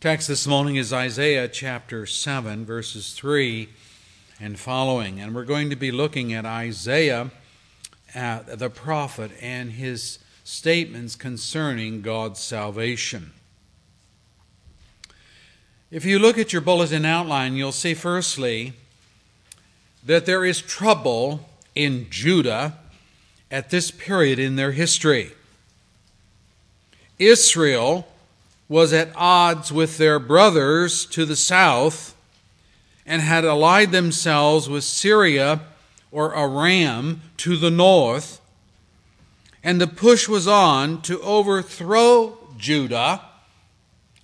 Text this morning is Isaiah chapter 7, verses 3 and following. And we're going to be looking at Isaiah, uh, the prophet, and his statements concerning God's salvation. If you look at your bulletin outline, you'll see firstly that there is trouble in Judah at this period in their history. Israel was at odds with their brothers to the south and had allied themselves with Syria or Aram to the north. And the push was on to overthrow Judah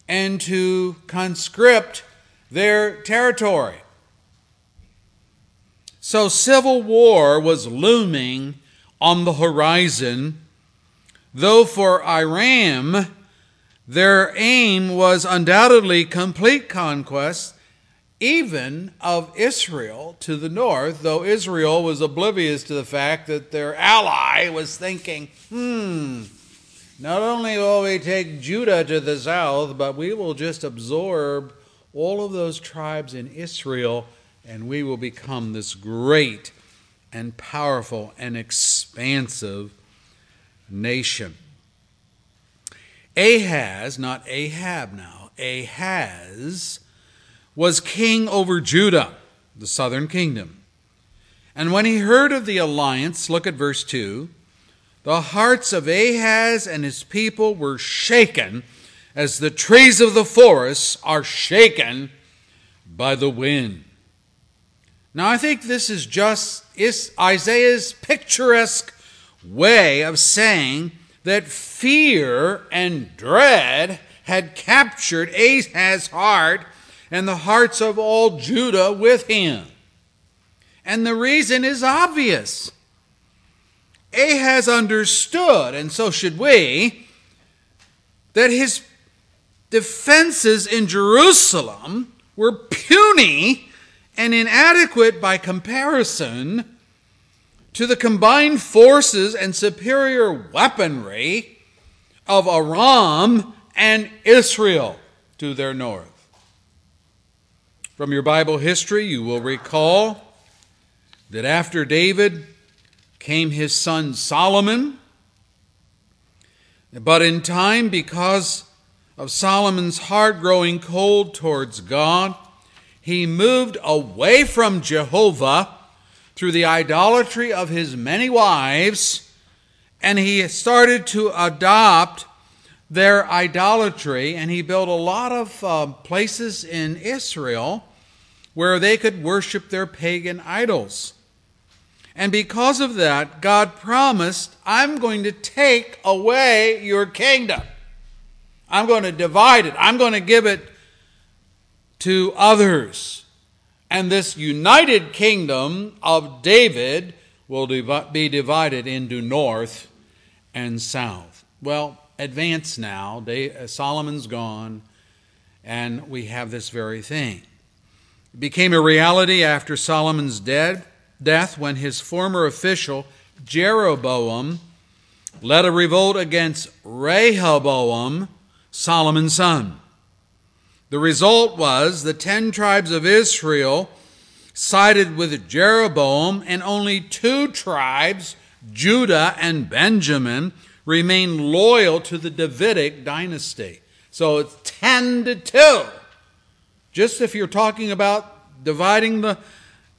and to conscript their territory. So civil war was looming on the horizon, though for Aram, their aim was undoubtedly complete conquest, even of Israel to the north, though Israel was oblivious to the fact that their ally was thinking, hmm, not only will we take Judah to the south, but we will just absorb all of those tribes in Israel and we will become this great and powerful and expansive nation. Ahaz, not Ahab now, Ahaz was king over Judah, the southern kingdom. And when he heard of the alliance, look at verse 2 the hearts of Ahaz and his people were shaken as the trees of the forest are shaken by the wind. Now, I think this is just Isaiah's picturesque way of saying that fear and dread had captured Ahaz's heart and the hearts of all Judah with him. And the reason is obvious. Ahaz understood, and so should we, that his defenses in Jerusalem were puny and inadequate by comparison to the combined forces and superior weaponry of Aram and Israel to their north. From your Bible history, you will recall that after David came his son Solomon. But in time, because of Solomon's heart growing cold towards God, he moved away from Jehovah through the idolatry of his many wives, and he started to adopt their idolatry, and he built a lot of uh, places in Israel where they could worship their pagan idols. And because of that, God promised, I'm going to take away your kingdom. I'm going to divide it. I'm going to give it to others. And this united kingdom of David will be divided into north and south. Well, advance now. Uh, Solomon's gone, and we have this very thing. It became a reality after Solomon's death when his former official, Jeroboam, led a revolt against Rehoboam, Solomon's son. The result was the ten tribes of Israel sided with Jeroboam, and only two tribes, Judah and Benjamin, remained loyal to the Davidic dynasty. So it's 10 to 2. Just if you're talking about dividing the,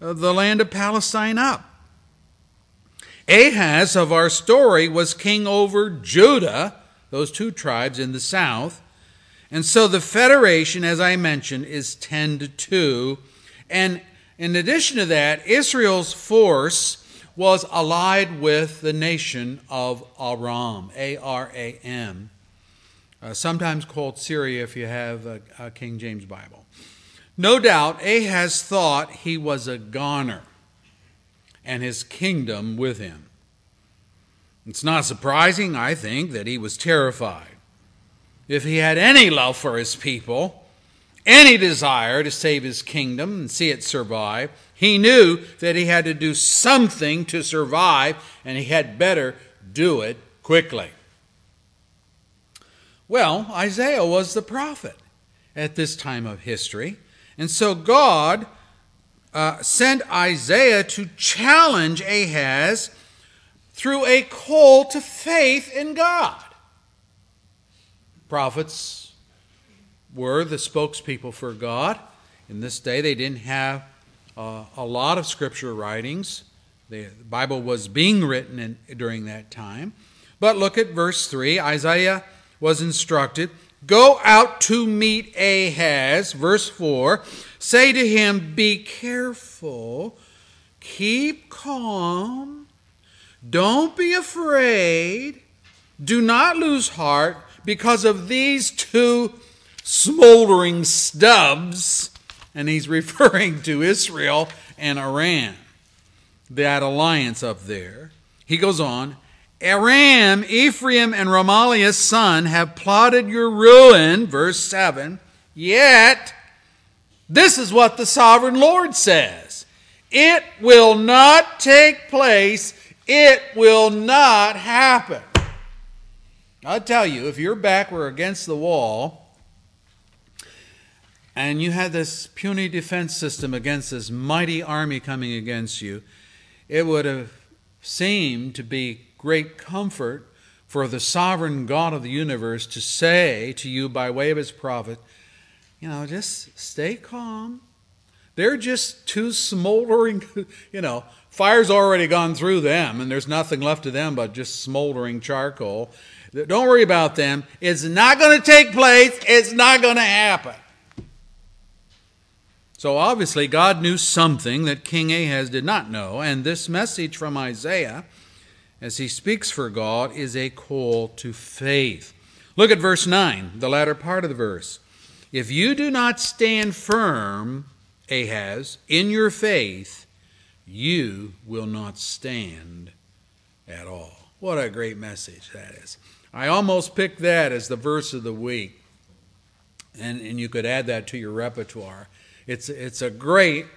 uh, the land of Palestine up. Ahaz of our story was king over Judah, those two tribes in the south, and so the federation, as I mentioned, is 10 to 2. And in addition to that, Israel's force was allied with the nation of Aram, A R A M, uh, sometimes called Syria if you have a, a King James Bible. No doubt, Ahaz thought he was a goner and his kingdom with him. It's not surprising, I think, that he was terrified if he had any love for his people, any desire to save his kingdom and see it survive, he knew that he had to do something to survive, and he had better do it quickly. Well, Isaiah was the prophet, at this time of history. And so God uh, sent Isaiah to challenge Ahaz through a call to faith in God. Prophets were the spokespeople for God. In this day, they didn't have uh, a lot of scripture writings. The Bible was being written in, during that time. But look at verse 3. Isaiah was instructed Go out to meet Ahaz. Verse 4 Say to him, Be careful, keep calm, don't be afraid, do not lose heart because of these two smoldering stubs. And he's referring to Israel and Aram, that alliance up there. He goes on, Aram, Ephraim, and Remaliah's son have plotted your ruin, verse 7. Yet, this is what the sovereign Lord says it will not take place, it will not happen. I'll tell you, if your back were against the wall and you had this puny defense system against this mighty army coming against you, it would have seemed to be great comfort for the sovereign God of the universe to say to you by way of his prophet, you know, just stay calm. They're just two smoldering, you know, fire's already gone through them and there's nothing left of them but just smoldering charcoal. Don't worry about them. It's not going to take place. It's not going to happen. So obviously, God knew something that King Ahaz did not know, and this message from Isaiah as he speaks for God is a call to faith. Look at verse 9, the latter part of the verse. If you do not stand firm, Ahaz, in your faith, you will not stand at all. What a great message that is. I almost picked that as the verse of the week, and, and you could add that to your repertoire. It's, it's a great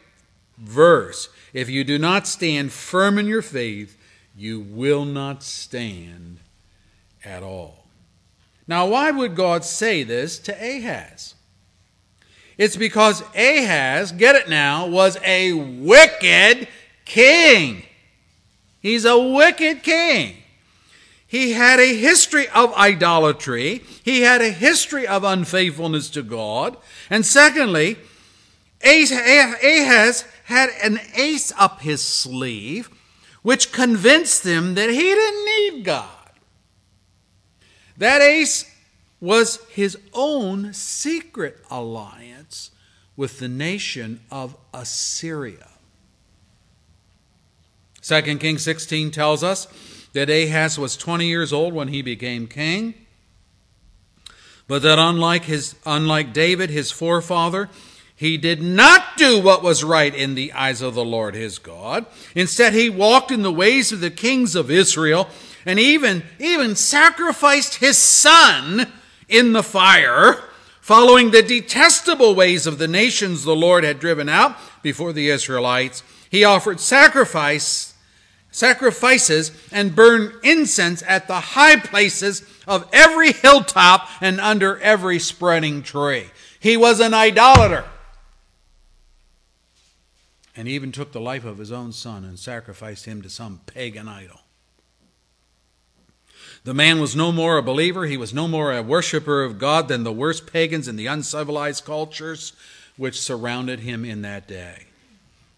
verse. If you do not stand firm in your faith, you will not stand at all. Now, why would God say this to Ahaz? It's because Ahaz, get it now, was a wicked king. He's a wicked king. He had a history of idolatry. He had a history of unfaithfulness to God. And secondly, Ahaz had an ace up his sleeve which convinced him that he didn't need God. That ace was his own secret alliance with the nation of Assyria. 2 Kings 16 tells us that Ahaz was 20 years old when he became king, but that unlike, his, unlike David, his forefather, he did not do what was right in the eyes of the Lord his God. Instead, he walked in the ways of the kings of Israel and even, even sacrificed his son in the fire, following the detestable ways of the nations the Lord had driven out before the Israelites. He offered sacrifice, sacrifices and burn incense at the high places of every hilltop and under every spreading tree. He was an idolater and even took the life of his own son and sacrificed him to some pagan idol. The man was no more a believer, he was no more a worshiper of God than the worst pagans in the uncivilized cultures which surrounded him in that day.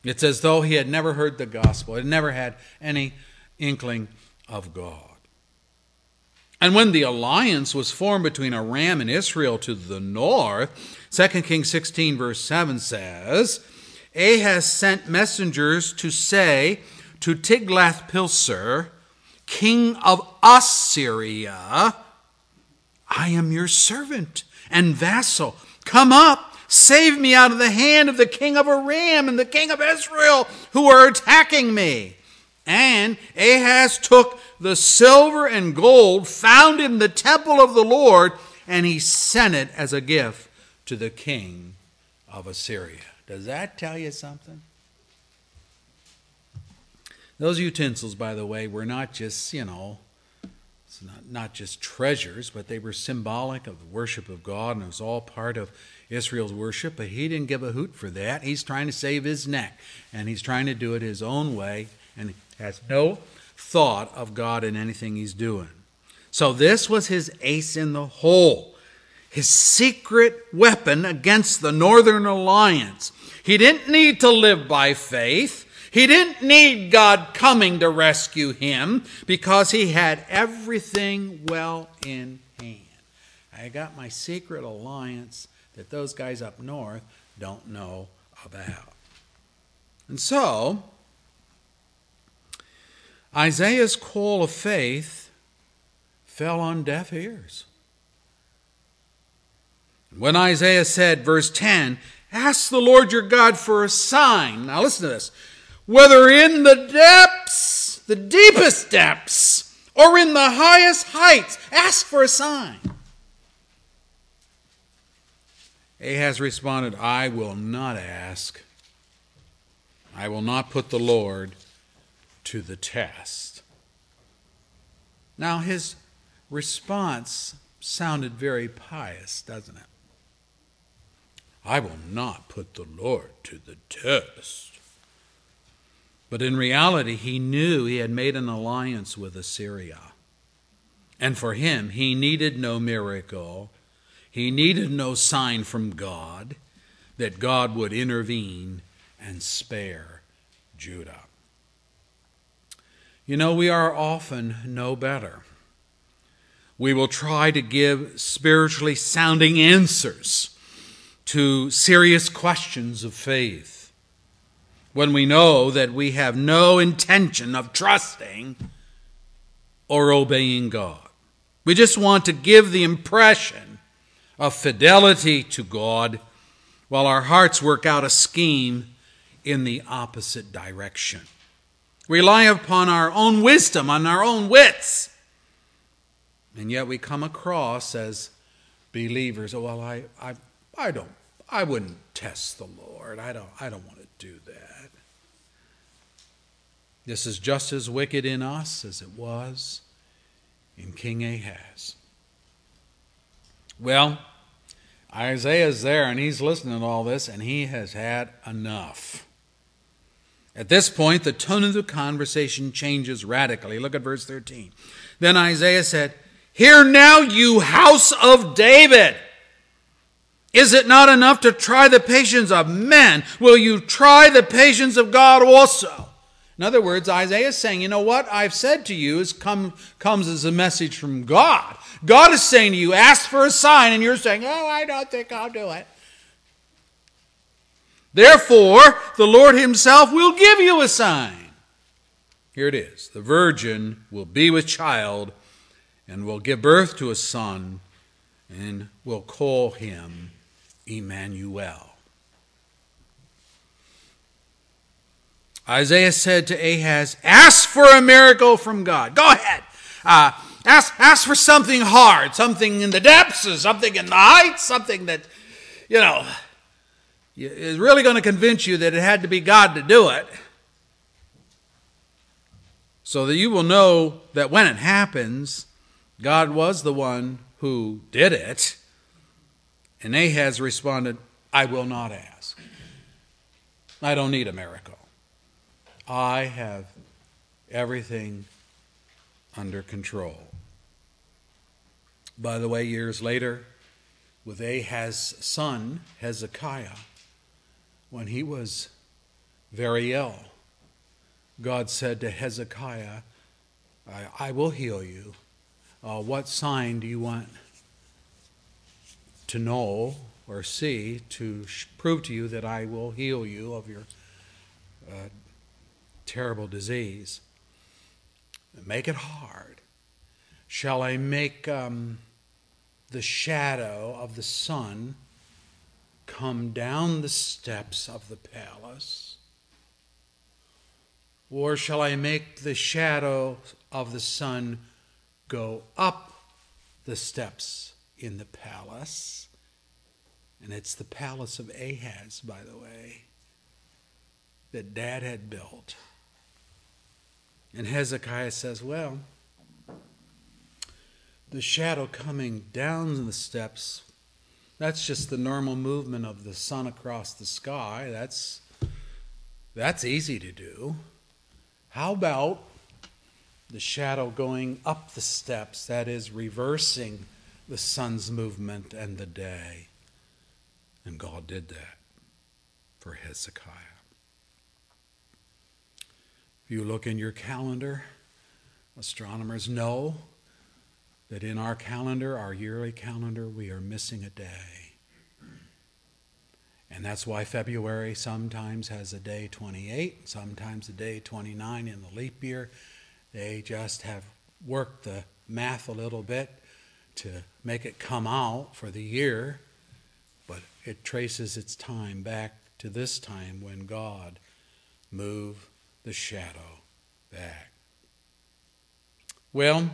It's as though he had never heard the gospel, had never had any inkling of God. And when the alliance was formed between Aram and Israel to the north, 2 Kings 16, verse 7 says, Ahaz sent messengers to say to Tiglath-Pileser, king of Assyria, I am your servant and vassal. Come up, save me out of the hand of the king of Aram and the king of Israel who are attacking me. And Ahaz took the silver and gold found in the temple of the Lord, and he sent it as a gift to the king of Assyria. Does that tell you something? Those utensils, by the way, were not just, you know, not, not just treasures, but they were symbolic of the worship of God, and it was all part of Israel's worship. But he didn't give a hoot for that. He's trying to save his neck, and he's trying to do it his own way, and has no thought of God in anything he's doing. So this was his ace in the hole, his secret weapon against the Northern Alliance. He didn't need to live by faith. He didn't need God coming to rescue him because he had everything well in hand. I got my secret alliance that those guys up north don't know about. And so, Isaiah's call of faith fell on deaf ears. When Isaiah said, verse 10, Ask the Lord your God for a sign. Now listen to this whether in the depths, the deepest depths, or in the highest heights. Ask for a sign. Ahaz responded, I will not ask. I will not put the Lord to the test. Now, his response sounded very pious, doesn't it? I will not put the Lord to the test. But in reality, he knew he had made an alliance with Assyria. And for him, he needed no miracle, he needed no sign from God that God would intervene and spare Judah. You know, we are often no better. We will try to give spiritually sounding answers to serious questions of faith when we know that we have no intention of trusting or obeying God. We just want to give the impression of fidelity to God while our hearts work out a scheme in the opposite direction. Rely upon our own wisdom, on our own wits. And yet we come across as believers, oh, well, I, I, I don't, I wouldn't test the Lord. I don't, I don't want to do that. This is just as wicked in us as it was in King Ahaz. Well, Isaiah's there and he's listening to all this and he has had enough. At this point, the tone of the conversation changes radically. Look at verse 13. Then Isaiah said, Hear now, you house of David. Is it not enough to try the patience of men? Will you try the patience of God also? In other words, Isaiah is saying, you know what I've said to you is come, comes as a message from God. God is saying to you, ask for a sign, and you're saying, oh, I don't think I'll do it. Therefore, the Lord Himself will give you a sign. Here it is The virgin will be with child and will give birth to a son and will call him Emmanuel. Isaiah said to Ahaz, Ask for a miracle from God. Go ahead. Uh, ask, ask for something hard, something in the depths, something in the heights, something that, you know, is really going to convince you that it had to be God to do it. So that you will know that when it happens, God was the one who did it. And Ahaz responded, I will not ask. I don't need a miracle. I have everything under control. By the way, years later, with Ahaz's son, Hezekiah, when he was very ill, God said to Hezekiah, I, I will heal you. Uh, what sign do you want to know or see to prove to you that I will heal you of your uh, terrible disease. Make it hard. Shall I make um, the shadow of the sun come down the steps of the palace? Or shall I make the shadow of the sun go up the steps in the palace? And it's the palace of Ahaz, by the way, that dad had built. And Hezekiah says, Well, the shadow coming down the steps, that's just the normal movement of the sun across the sky. That's that's easy to do. How about the shadow going up the steps, that is reversing the sun's movement and the day? And God did that for Hezekiah. If you look in your calendar, astronomers know that in our calendar, our yearly calendar, we are missing a day. And that's why February sometimes has a day 28, sometimes a day 29 in the leap year. They just have worked the math a little bit to make it come out for the year, but it traces its time back to this time when God moved the shadow back. Well,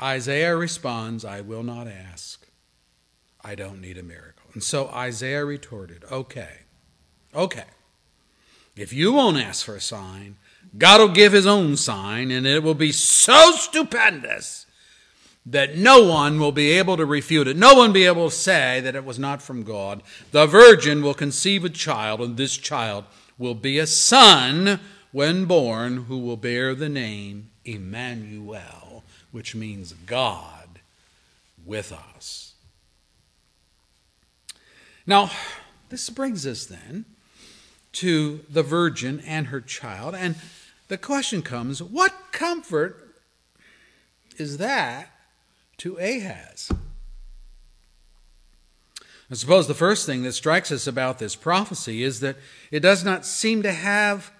Isaiah responds, I will not ask. I don't need a miracle. And so Isaiah retorted, Okay, okay. If you won't ask for a sign, God will give his own sign, and it will be so stupendous that no one will be able to refute it. No one will be able to say that it was not from God. The virgin will conceive a child, and this child will be a son when born, who will bear the name Emmanuel which means God with us. Now, this brings us then to the virgin and her child, and the question comes what comfort is that to Ahaz? I suppose the first thing that strikes us about this prophecy is that it does not seem to have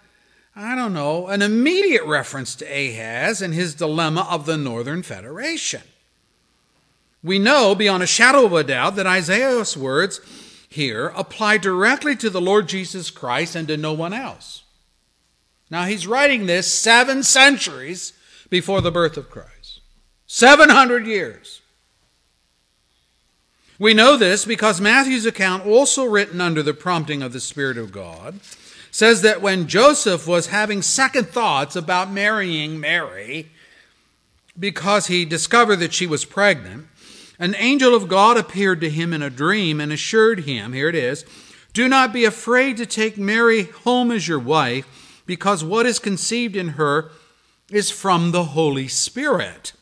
I don't know, an immediate reference to Ahaz and his dilemma of the Northern Federation. We know beyond a shadow of a doubt that Isaiah's words here apply directly to the Lord Jesus Christ and to no one else. Now, he's writing this seven centuries before the birth of Christ, 700 years. We know this because Matthew's account, also written under the prompting of the Spirit of God, says that when Joseph was having second thoughts about marrying Mary because he discovered that she was pregnant, an angel of God appeared to him in a dream and assured him, here it is, do not be afraid to take Mary home as your wife, because what is conceived in her is from the Holy Spirit.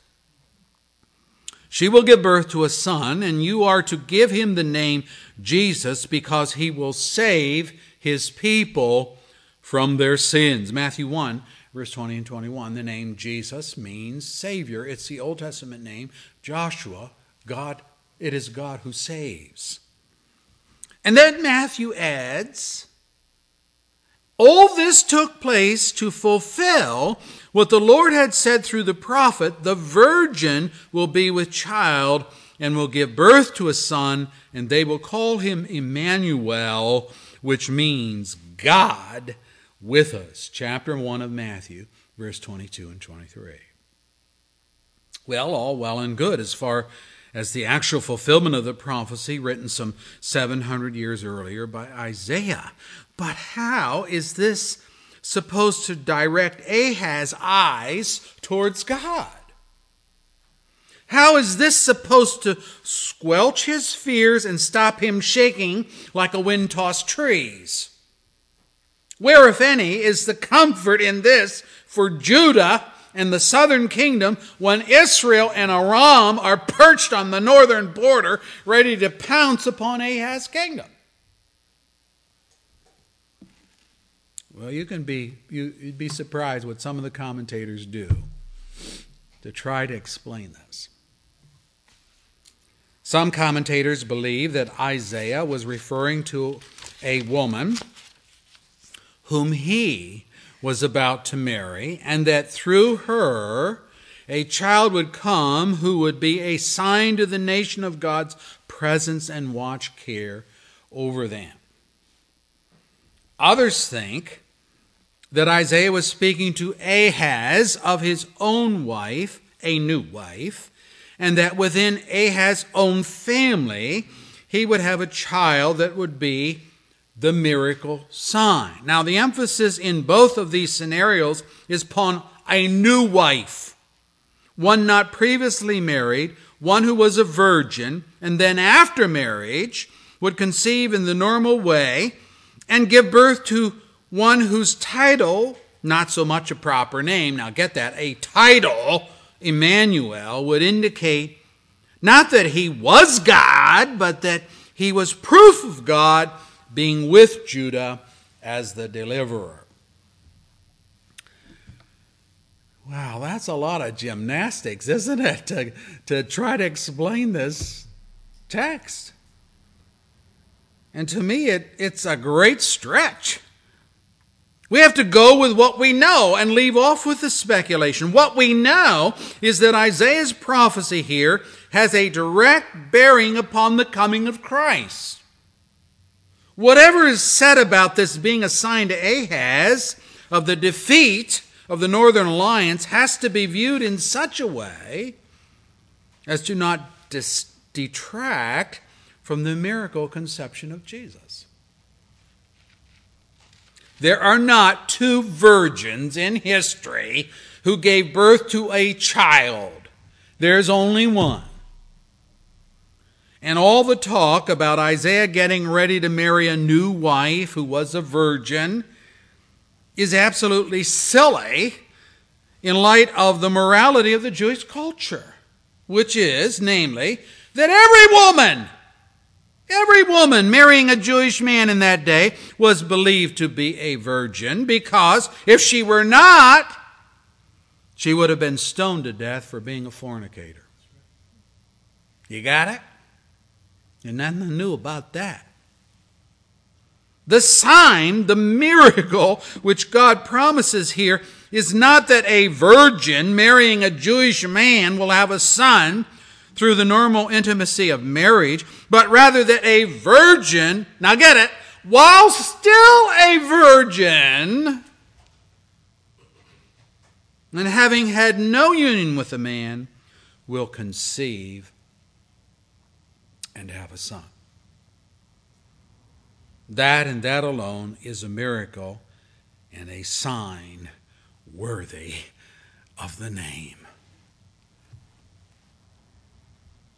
She will give birth to a son, and you are to give him the name Jesus, because he will save his people from their sins. Matthew 1, verse 20 and 21. The name Jesus means Savior. It's the Old Testament name, Joshua. God, it is God who saves. And then Matthew adds, all this took place to fulfill what the Lord had said through the prophet the virgin will be with child and will give birth to a son, and they will call him Emmanuel, which means God with us. Chapter 1 of Matthew, verse 22 and 23. Well, all well and good as far as the actual fulfillment of the prophecy written some 700 years earlier by Isaiah. But how is this supposed to direct Ahaz's eyes towards God? How is this supposed to squelch his fears and stop him shaking like a wind tossed trees? Where, if any, is the comfort in this for Judah and the southern kingdom when Israel and Aram are perched on the northern border ready to pounce upon Ahaz's kingdom? Well, you can be you, would be surprised what some of the commentators do to try to explain this. Some commentators believe that Isaiah was referring to a woman whom he was about to marry, and that through her a child would come who would be a sign to the nation of God's presence and watch care over them. Others think that Isaiah was speaking to Ahaz of his own wife, a new wife, and that within Ahaz's own family, he would have a child that would be the miracle sign. Now, the emphasis in both of these scenarios is upon a new wife, one not previously married, one who was a virgin, and then after marriage would conceive in the normal way and give birth to one whose title, not so much a proper name, now get that, a title, Emmanuel, would indicate not that he was God, but that he was proof of God being with Judah as the deliverer. Wow, that's a lot of gymnastics, isn't it, to, to try to explain this text? And to me, it, it's a great stretch. We have to go with what we know and leave off with the speculation. What we know is that Isaiah's prophecy here has a direct bearing upon the coming of Christ. Whatever is said about this being a sign to Ahaz of the defeat of the Northern Alliance has to be viewed in such a way as to not dis- detract from the miracle conception of Jesus. There are not two virgins in history who gave birth to a child. There's only one. And all the talk about Isaiah getting ready to marry a new wife who was a virgin is absolutely silly in light of the morality of the Jewish culture, which is, namely, that every woman, every woman marrying a Jewish man in that day was believed to be a virgin because if she were not, she would have been stoned to death for being a fornicator. You got it? And nothing new about that. The sign, the miracle which God promises here is not that a virgin marrying a Jewish man will have a son through the normal intimacy of marriage, but rather that a virgin, now get it, while still a virgin, and having had no union with a man, will conceive and have a son. That and that alone is a miracle and a sign worthy of the name.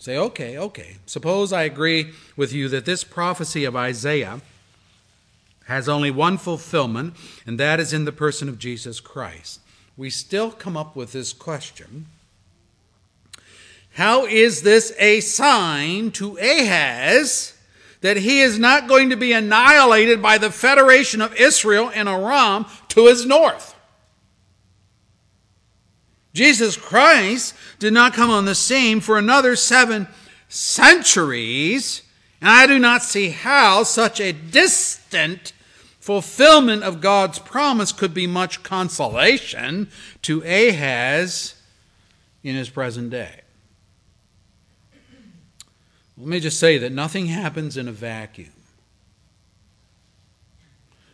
Say, okay, okay. Suppose I agree with you that this prophecy of Isaiah has only one fulfillment, and that is in the person of Jesus Christ. We still come up with this question How is this a sign to Ahaz that he is not going to be annihilated by the federation of Israel and Aram to his north? Jesus Christ did not come on the scene for another seven centuries, and I do not see how such a distant fulfillment of God's promise could be much consolation to Ahaz in his present day. Let me just say that nothing happens in a vacuum.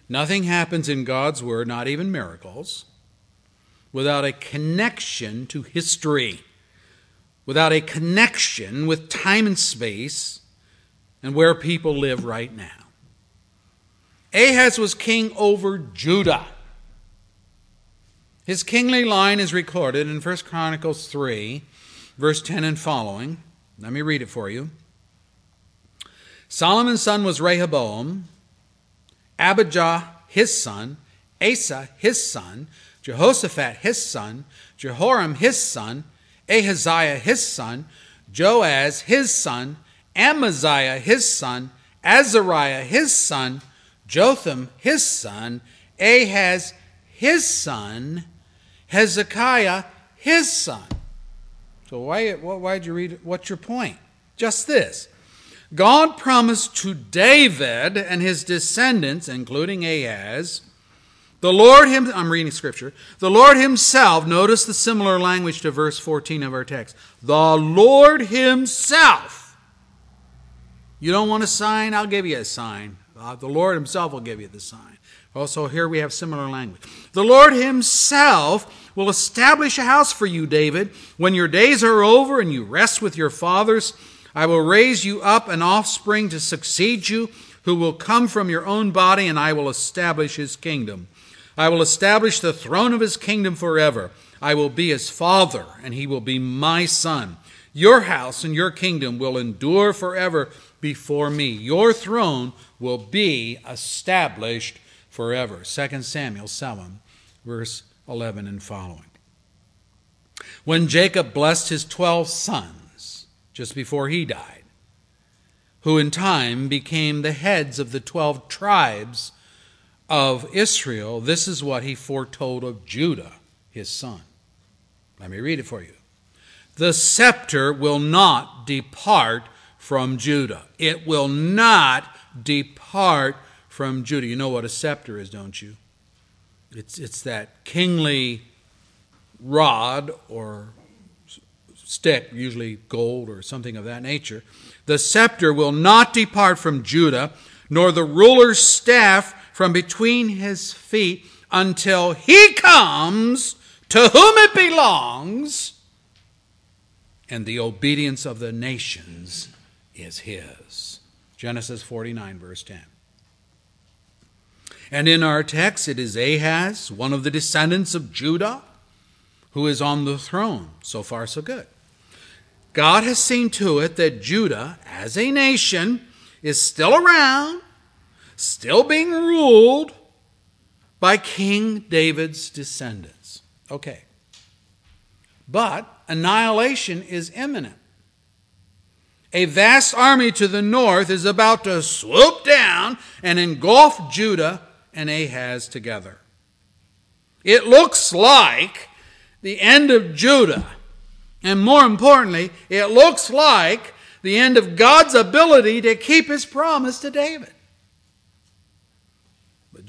Nothing happens in God's Word, not even miracles, without a connection to history, without a connection with time and space and where people live right now. Ahaz was king over Judah. His kingly line is recorded in 1 Chronicles 3, verse 10 and following. Let me read it for you. Solomon's son was Rehoboam, Abijah his son, Asa his son, Jehoshaphat his son, Jehoram his son, Ahaziah his son, Joash his son, Amaziah his son, Azariah his son, Jotham his son, Ahaz his son, Hezekiah his son. So why why did you read it? What's your point? Just this. God promised to David and his descendants, including Ahaz, the Lord him I'm reading scripture. The Lord himself, notice the similar language to verse 14 of our text. The Lord himself. You don't want a sign? I'll give you a sign. Uh, the Lord himself will give you the sign. Also, here we have similar language. The Lord himself will establish a house for you, David. When your days are over and you rest with your fathers, I will raise you up an offspring to succeed you, who will come from your own body, and I will establish his kingdom. I will establish the throne of his kingdom forever. I will be his father, and he will be my son. Your house and your kingdom will endure forever before me. Your throne will be established forever. 2 Samuel 7, verse 11 and following. When Jacob blessed his 12 sons just before he died, who in time became the heads of the 12 tribes of Israel, this is what he foretold of Judah, his son. Let me read it for you. The scepter will not depart from Judah. It will not depart from Judah. You know what a scepter is, don't you? It's, it's that kingly rod or stick, usually gold or something of that nature. The scepter will not depart from Judah, nor the ruler's staff from between his feet until he comes to whom it belongs, and the obedience of the nations is his. Genesis 49, verse 10. And in our text, it is Ahaz, one of the descendants of Judah, who is on the throne. So far, so good. God has seen to it that Judah, as a nation, is still around, still being ruled by King David's descendants. Okay. But annihilation is imminent. A vast army to the north is about to swoop down and engulf Judah and Ahaz together. It looks like the end of Judah. And more importantly, it looks like the end of God's ability to keep his promise to David.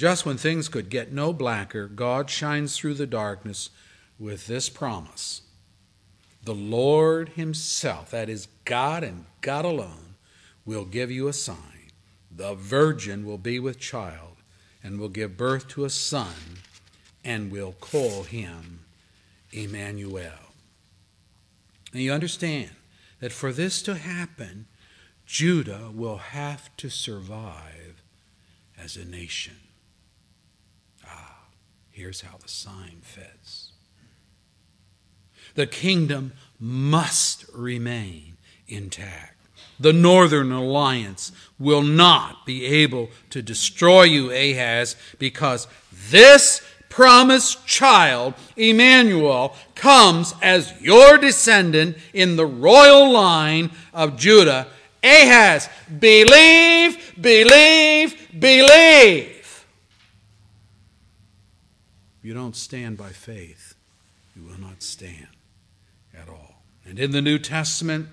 Just when things could get no blacker, God shines through the darkness with this promise The Lord Himself, that is God and God alone, will give you a sign. The virgin will be with child and will give birth to a son and will call him Emmanuel. And you understand that for this to happen, Judah will have to survive as a nation. Here's how the sign fits. The kingdom must remain intact. The northern alliance will not be able to destroy you, Ahaz, because this promised child, Emmanuel, comes as your descendant in the royal line of Judah. Ahaz, believe, believe, believe. You don't stand by faith, you will not stand at all. And in the New Testament,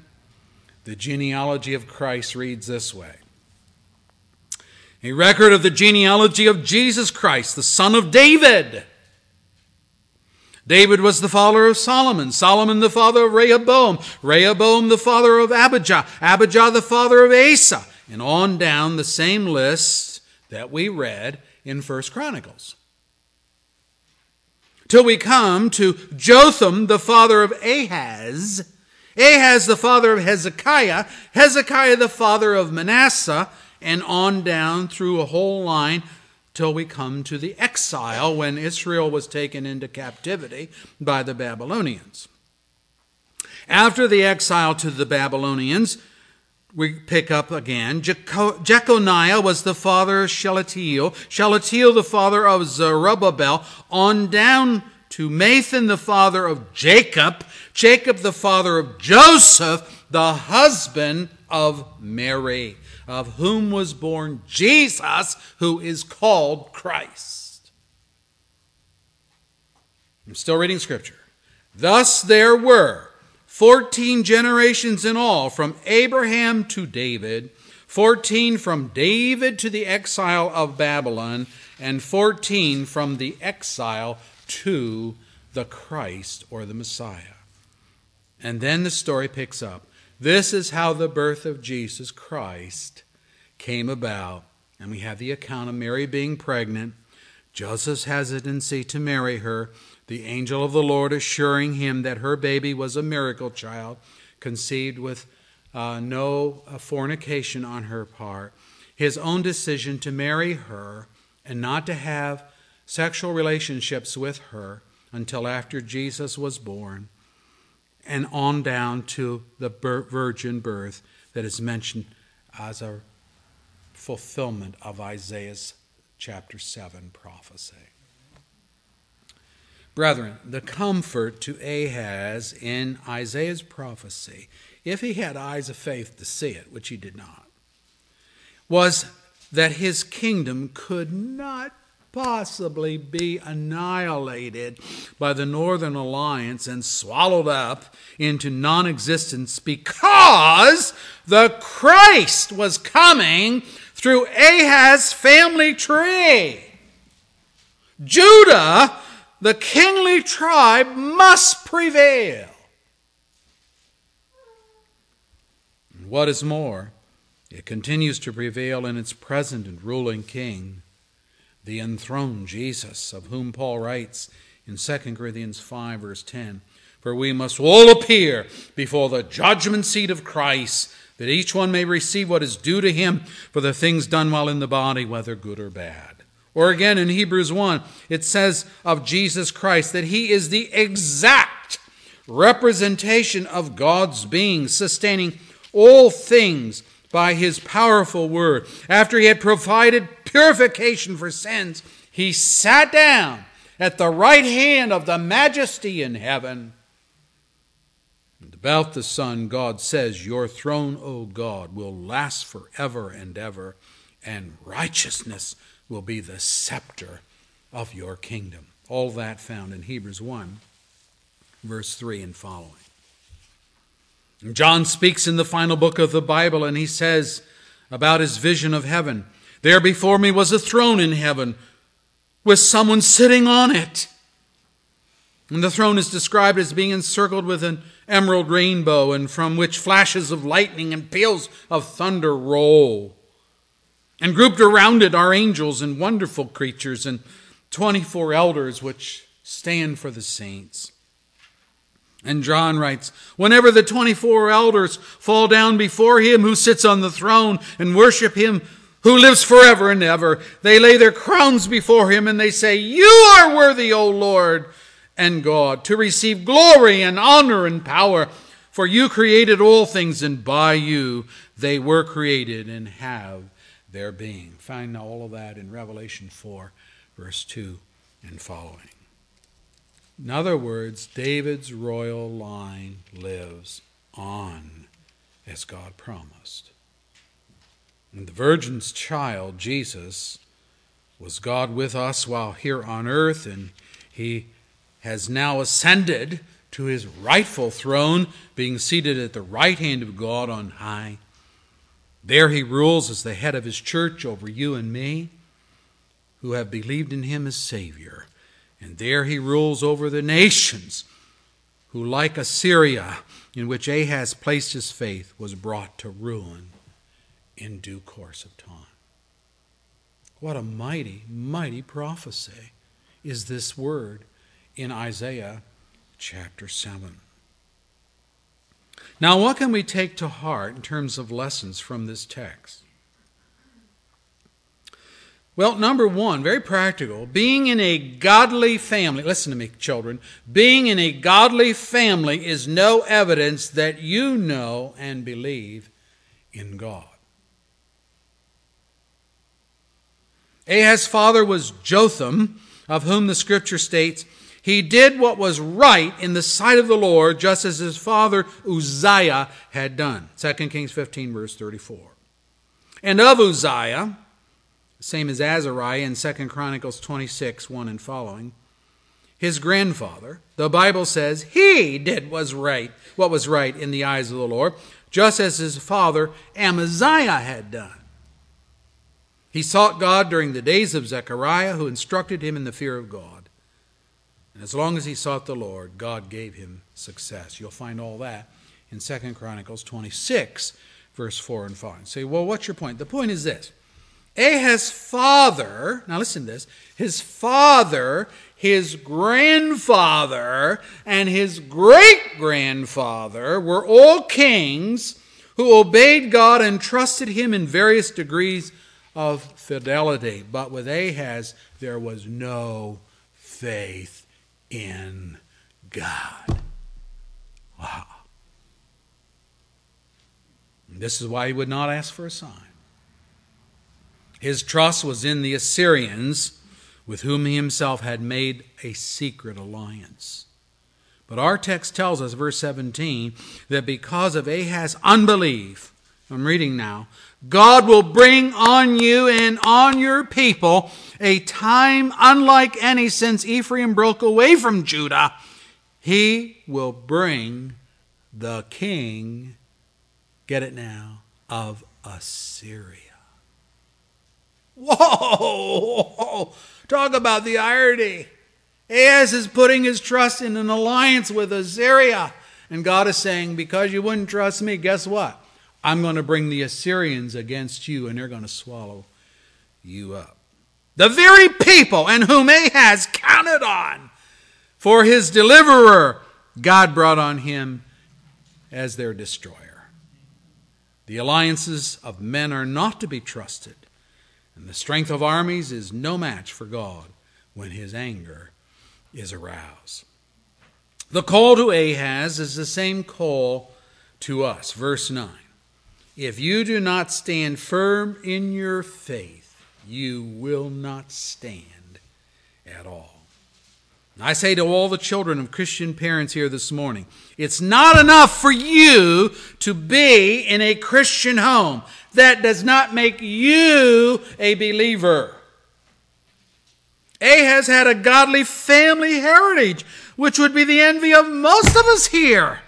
the genealogy of Christ reads this way a record of the genealogy of Jesus Christ, the son of David. David was the father of Solomon, Solomon the father of Rehoboam, Rehoboam the father of Abijah, Abijah the father of Asa, and on down the same list that we read in First Chronicles. Till we come to Jotham the father of Ahaz, Ahaz the father of Hezekiah, Hezekiah the father of Manasseh, and on down through a whole line till we come to the exile when Israel was taken into captivity by the Babylonians. After the exile to the Babylonians, we pick up again. Jeconiah was the father of Shealtiel, Shealtiel the father of Zerubbabel, on down to Matthan the father of Jacob, Jacob the father of Joseph, the husband of Mary of whom was born Jesus, who is called Christ. I'm still reading scripture. Thus there were 14 generations in all, from Abraham to David, 14 from David to the exile of Babylon, and 14 from the exile to the Christ or the Messiah. And then the story picks up. This is how the birth of Jesus Christ came about. And we have the account of Mary being pregnant, Joseph's hesitancy to marry her, the angel of the Lord assuring him that her baby was a miracle child, conceived with uh, no uh, fornication on her part, his own decision to marry her and not to have sexual relationships with her, until after Jesus was born and on down to the virgin birth that is mentioned as a fulfillment of Isaiah's chapter 7 prophecy. Brethren, the comfort to Ahaz in Isaiah's prophecy, if he had eyes of faith to see it, which he did not, was that his kingdom could not possibly be annihilated by the Northern Alliance and swallowed up into non existence because the Christ was coming through Ahaz's family tree. Judah, the kingly tribe, must prevail. And what is more, it continues to prevail in its present and ruling king the enthroned Jesus, of whom Paul writes in 2 Corinthians 5, verse 10 For we must all appear before the judgment seat of Christ, that each one may receive what is due to him for the things done while in the body, whether good or bad. Or again in Hebrews 1, it says of Jesus Christ that he is the exact representation of God's being, sustaining all things by his powerful word. After he had provided purification for sins, he sat down at the right hand of the majesty in heaven. And about the Son, God says, Your throne, O God, will last forever and ever, and righteousness will be the scepter of your kingdom. All that found in Hebrews 1, verse 3 and following. John speaks in the final book of the Bible, and he says about his vision of heaven There before me was a throne in heaven with someone sitting on it. And the throne is described as being encircled with an emerald rainbow, and from which flashes of lightning and peals of thunder roll. And grouped around it are angels and wonderful creatures, and 24 elders which stand for the saints. And John writes, Whenever the 24 elders fall down before him who sits on the throne and worship him who lives forever and ever, they lay their crowns before him and they say, You are worthy, O Lord and God, to receive glory and honor and power. For you created all things, and by you they were created and have their being. Find all of that in Revelation 4, verse 2 and following. In other words, David's royal line lives on as God promised. And the Virgin's child, Jesus, was God with us while here on earth, and he has now ascended to his rightful throne, being seated at the right hand of God on high. There he rules as the head of his church over you and me, who have believed in him as Savior. And there he rules over the nations, who, like Assyria, in which Ahaz placed his faith, was brought to ruin in due course of time. What a mighty, mighty prophecy is this word in Isaiah chapter 7. Now, what can we take to heart in terms of lessons from this text? Well, number one, very practical. Being in a godly family, listen to me, children. Being in a godly family is no evidence that you know and believe in God. Ahaz's father was Jotham, of whom the scripture states, he did what was right in the sight of the Lord, just as his father Uzziah had done. 2 Kings 15, verse 34. And of Uzziah, same as Azariah in 2 Chronicles 26, 1 and following. His grandfather, the Bible says, he did was right, what was right in the eyes of the Lord, just as his father Amaziah had done. He sought God during the days of Zechariah, who instructed him in the fear of God. And as long as he sought the Lord, God gave him success. You'll find all that in 2 Chronicles 26, verse 4 and 5. say, well, what's your point? The point is this Ahaz's father, now listen to this, his father, his grandfather, and his great grandfather were all kings who obeyed God and trusted him in various degrees of fidelity. But with Ahaz, there was no faith in God. Wow. This is why he would not ask for a sign. His trust was in the Assyrians, with whom he himself had made a secret alliance. But our text tells us, verse 17, that because of Ahaz's unbelief, I'm reading now, God will bring on you and on your people a time unlike any since Ephraim broke away from Judah. He will bring the king, get it now, of Assyria. Whoa! Talk about the irony. Ahaz is putting his trust in an alliance with Assyria. And God is saying, because you wouldn't trust me, guess what? I'm going to bring the Assyrians against you, and they're going to swallow you up. The very people in whom Ahaz counted on for his deliverer, God brought on him as their destroyer. The alliances of men are not to be trusted, and the strength of armies is no match for God when his anger is aroused. The call to Ahaz is the same call to us. Verse 9 If you do not stand firm in your faith, you will not stand at all. I say to all the children of Christian parents here this morning, it's not enough for you to be in a Christian home. That does not make you a believer. Ahaz had a godly family heritage, which would be the envy of most of us here.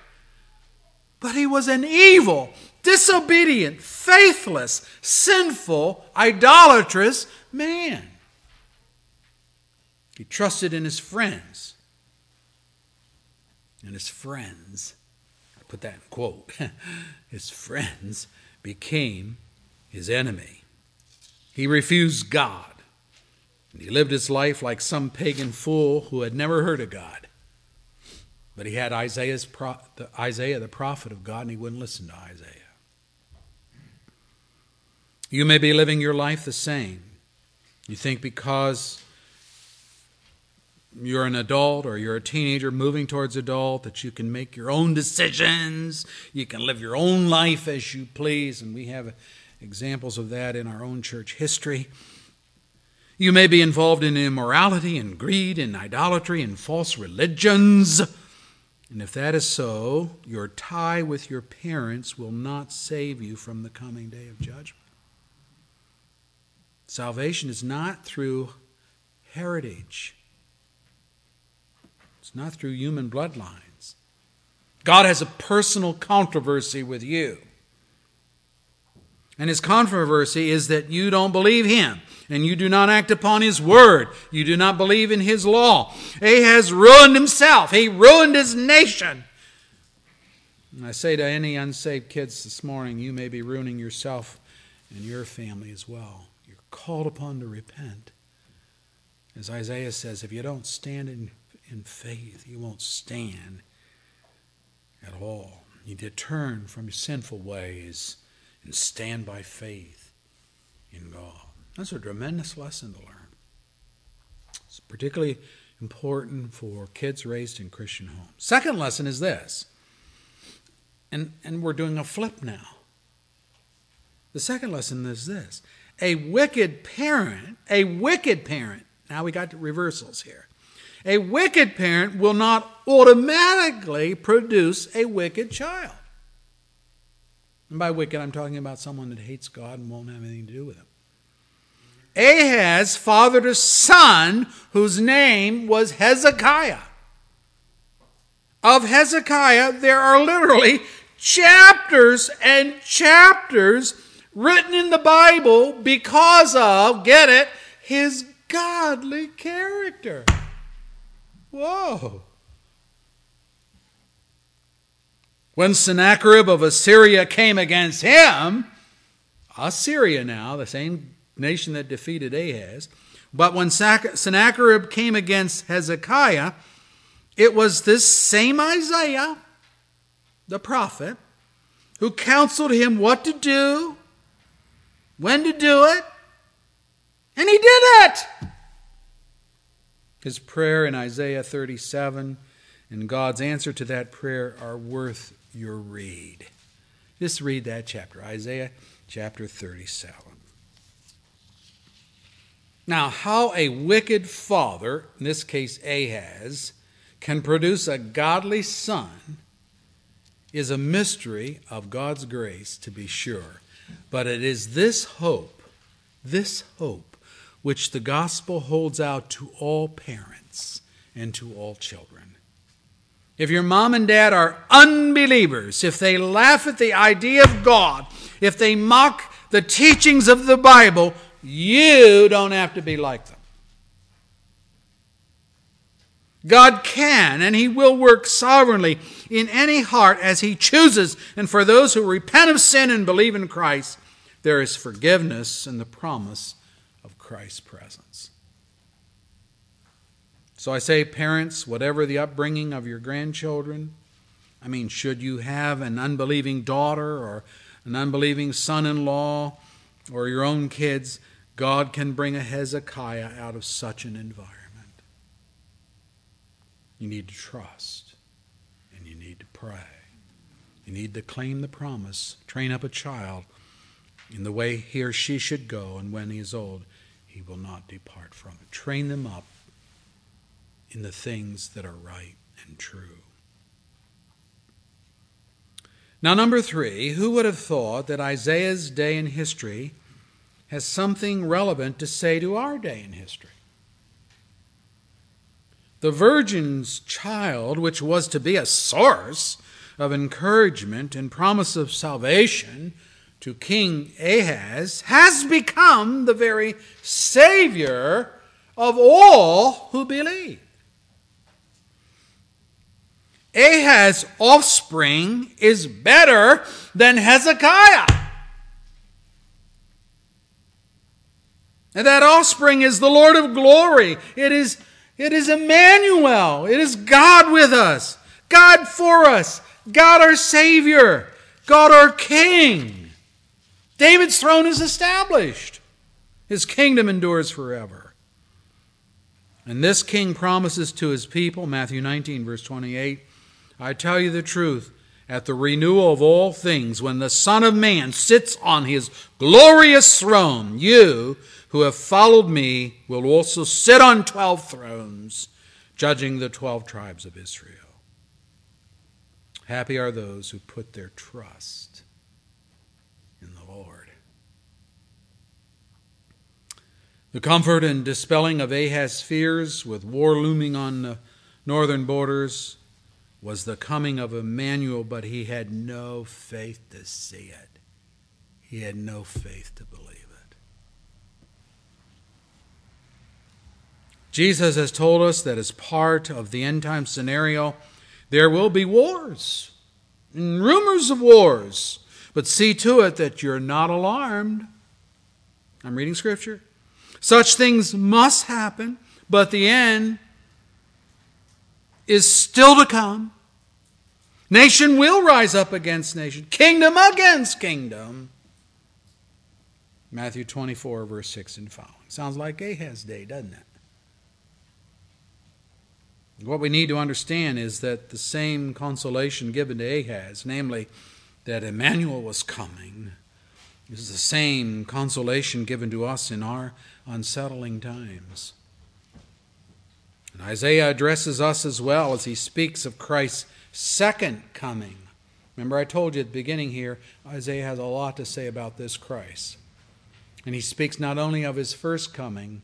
But he was an evil, disobedient, faithless, sinful, idolatrous man. He trusted in his friends. And his friends, I put that in quote, his friends became his enemy. He refused God. And he lived his life like some pagan fool who had never heard of God. But he had Isaiah's pro- the, Isaiah, the prophet of God, and he wouldn't listen to Isaiah. You may be living your life the same. You think because you're an adult or you're a teenager moving towards adult that you can make your own decisions, you can live your own life as you please, and we have examples of that in our own church history. You may be involved in immorality and greed and idolatry and false religions. And if that is so, your tie with your parents will not save you from the coming day of judgment. Salvation is not through heritage. It's not through human bloodlines. God has a personal controversy with you. And his controversy is that you don't believe him and you do not act upon his word. You do not believe in his law. Ahaz ruined himself, he ruined his nation. And I say to any unsaved kids this morning, you may be ruining yourself and your family as well. Called upon to repent. As Isaiah says, if you don't stand in in faith. You won't stand at all. You need to turn from your sinful ways and stand by faith in God. That's a tremendous lesson to learn. It's particularly important for kids raised in Christian homes. Second lesson is this, and, and we're doing a flip now. The second lesson is this a wicked parent, a wicked parent, now we got reversals here. A wicked parent will not automatically produce a wicked child. And by wicked, I'm talking about someone that hates God and won't have anything to do with him. Ahaz fathered a son whose name was Hezekiah. Of Hezekiah, there are literally chapters and chapters written in the Bible because of, get it, his godly character. Whoa. When Sennacherib of Assyria came against him, Assyria now, the same nation that defeated Ahaz, but when Sennacherib came against Hezekiah, it was this same Isaiah, the prophet, who counseled him what to do, when to do it, and he did it. His prayer in Isaiah 37 and God's answer to that prayer are worth your read. Just read that chapter, Isaiah chapter 37. Now, how a wicked father, in this case Ahaz, can produce a godly son is a mystery of God's grace, to be sure. But it is this hope, this hope, which the gospel holds out to all parents and to all children. If your mom and dad are unbelievers, if they laugh at the idea of God, if they mock the teachings of the Bible, you don't have to be like them. God can and He will work sovereignly in any heart as He chooses. And for those who repent of sin and believe in Christ, there is forgiveness and the promise of Christ's presence. So I say, parents, whatever the upbringing of your grandchildren, I mean, should you have an unbelieving daughter or an unbelieving son in law or your own kids, God can bring a Hezekiah out of such an environment. You need to trust and you need to pray. You need to claim the promise, train up a child in the way he or she should go, and when he is old, he will not depart from it. Train them up in the things that are right and true. Now, number three, who would have thought that Isaiah's day in history has something relevant to say to our day in history? The virgin's child, which was to be a source of encouragement and promise of salvation to King Ahaz, has become the very Savior of all who believe. Ahaz's offspring is better than Hezekiah. And that offspring is the Lord of glory. It is it is Emmanuel. It is God with us, God for us, God our Savior, God our King. David's throne is established, his kingdom endures forever. And this king promises to his people, Matthew 19, verse 28, I tell you the truth, at the renewal of all things, when the Son of Man sits on his glorious throne, you who have followed me will also sit on twelve thrones, judging the twelve tribes of Israel. Happy are those who put their trust in the Lord. The comfort and dispelling of Ahaz's fears, with war looming on the northern borders, was the coming of Emmanuel, but he had no faith to see it. He had no faith to believe. Jesus has told us that as part of the end time scenario, there will be wars and rumors of wars. But see to it that you're not alarmed. I'm reading scripture. Such things must happen, but the end is still to come. Nation will rise up against nation, kingdom against kingdom. Matthew 24, verse 6 and following. Sounds like Ahaz's day, doesn't it? What we need to understand is that the same consolation given to Ahaz, namely that Emmanuel was coming, is the same consolation given to us in our unsettling times. And Isaiah addresses us as well as he speaks of Christ's second coming. Remember, I told you at the beginning here, Isaiah has a lot to say about this Christ. And he speaks not only of his first coming,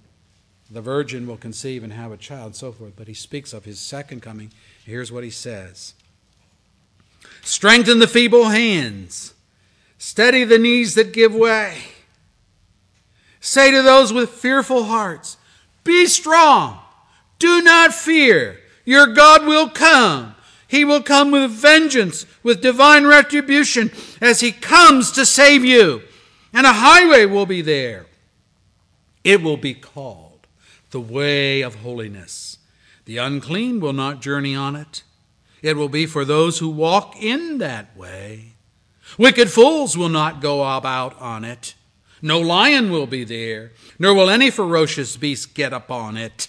the virgin will conceive and have a child, and so forth. But he speaks of his second coming. Here's what he says Strengthen the feeble hands, steady the knees that give way. Say to those with fearful hearts, Be strong, do not fear. Your God will come. He will come with vengeance, with divine retribution, as He comes to save you. And a highway will be there. It will be called the way of holiness. The unclean will not journey on it. It will be for those who walk in that way. Wicked fools will not go about on it. No lion will be there, nor will any ferocious beast get upon it.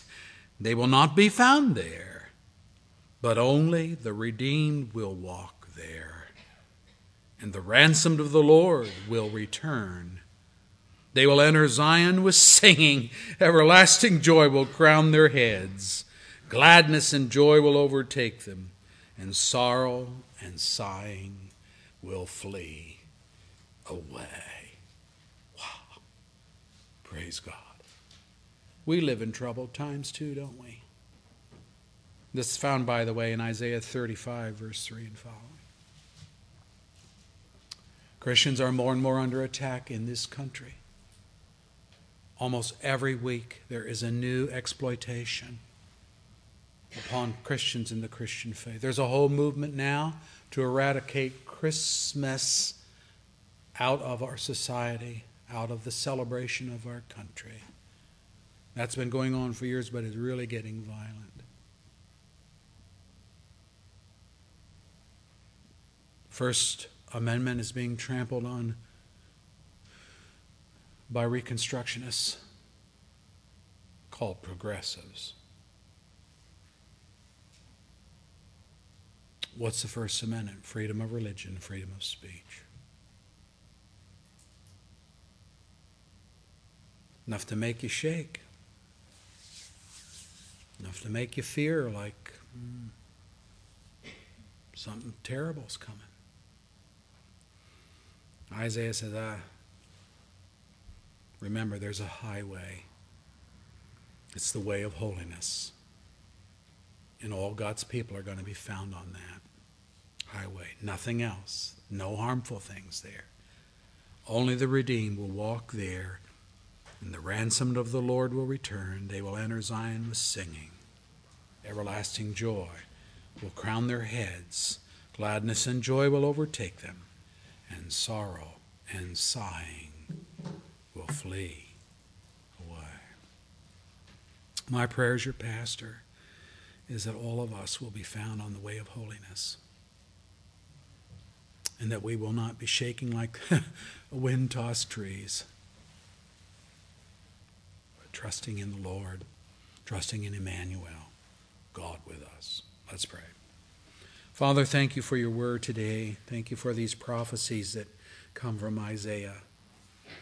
They will not be found there, but only the redeemed will walk there, and the ransomed of the Lord will return. They will enter Zion with singing. Everlasting joy will crown their heads. Gladness and joy will overtake them, and sorrow and sighing will flee away. Wow. Praise God. We live in troubled times too, don't we? This is found, by the way, in Isaiah 35, verse 3 and following. Christians are more and more under attack in this country. Almost every week, there is a new exploitation upon Christians in the Christian faith. There's a whole movement now to eradicate Christmas out of our society, out of the celebration of our country. That's been going on for years, but it's really getting violent. First Amendment is being trampled on by Reconstructionists called progressives. What's the First Amendment? Freedom of religion, freedom of speech. Enough to make you shake. Enough to make you fear like hmm, something terrible's coming. Isaiah says, ah, remember, there's a highway. It's the way of holiness. And all God's people are going to be found on that highway. Nothing else. No harmful things there. Only the redeemed will walk there, and the ransomed of the Lord will return. They will enter Zion with singing. Everlasting joy will crown their heads. Gladness and joy will overtake them, and sorrow and sighing will flee away. My prayer as your pastor is that all of us will be found on the way of holiness and that we will not be shaking like wind tossed trees, but trusting in the Lord, trusting in Emmanuel, God with us. Let's pray. Father, thank you for your word today. Thank you for these prophecies that come from Isaiah.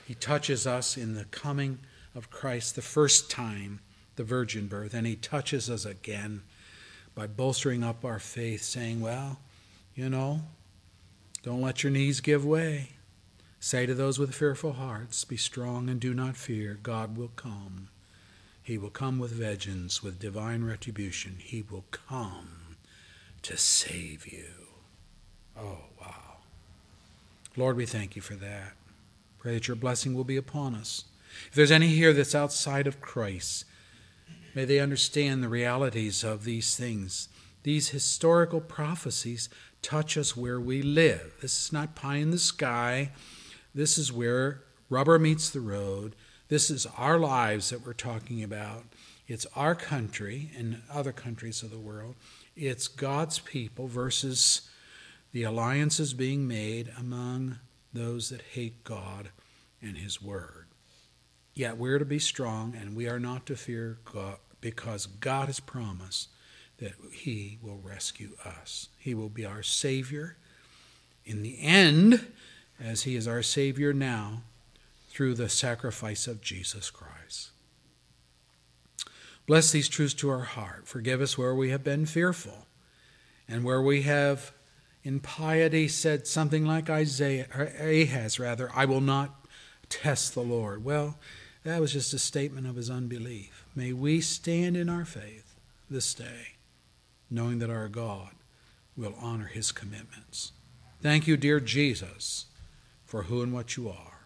He touches us in the coming of Christ the first time, the virgin birth, and he touches us again by bolstering up our faith, saying, Well, you know, don't let your knees give way. Say to those with fearful hearts, Be strong and do not fear. God will come. He will come with vengeance, with divine retribution. He will come to save you. Oh, wow. Lord, we thank you for that. Pray that your blessing will be upon us. If there's any here that's outside of Christ, may they understand the realities of these things. These historical prophecies touch us where we live. This is not pie in the sky. This is where rubber meets the road. This is our lives that we're talking about. It's our country and other countries of the world. It's God's people versus the alliances being made among those that hate God and His Word. Yet we're to be strong and we are not to fear God because God has promised that He will rescue us. He will be our Savior in the end, as He is our Savior now, through the sacrifice of Jesus Christ. Bless these truths to our heart. Forgive us where we have been fearful and where we have in piety said something like Isaiah or Ahaz rather, I will not test the Lord. Well, that was just a statement of his unbelief. May we stand in our faith this day knowing that our God will honor his commitments. Thank you, dear Jesus, for who and what you are.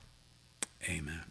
Amen.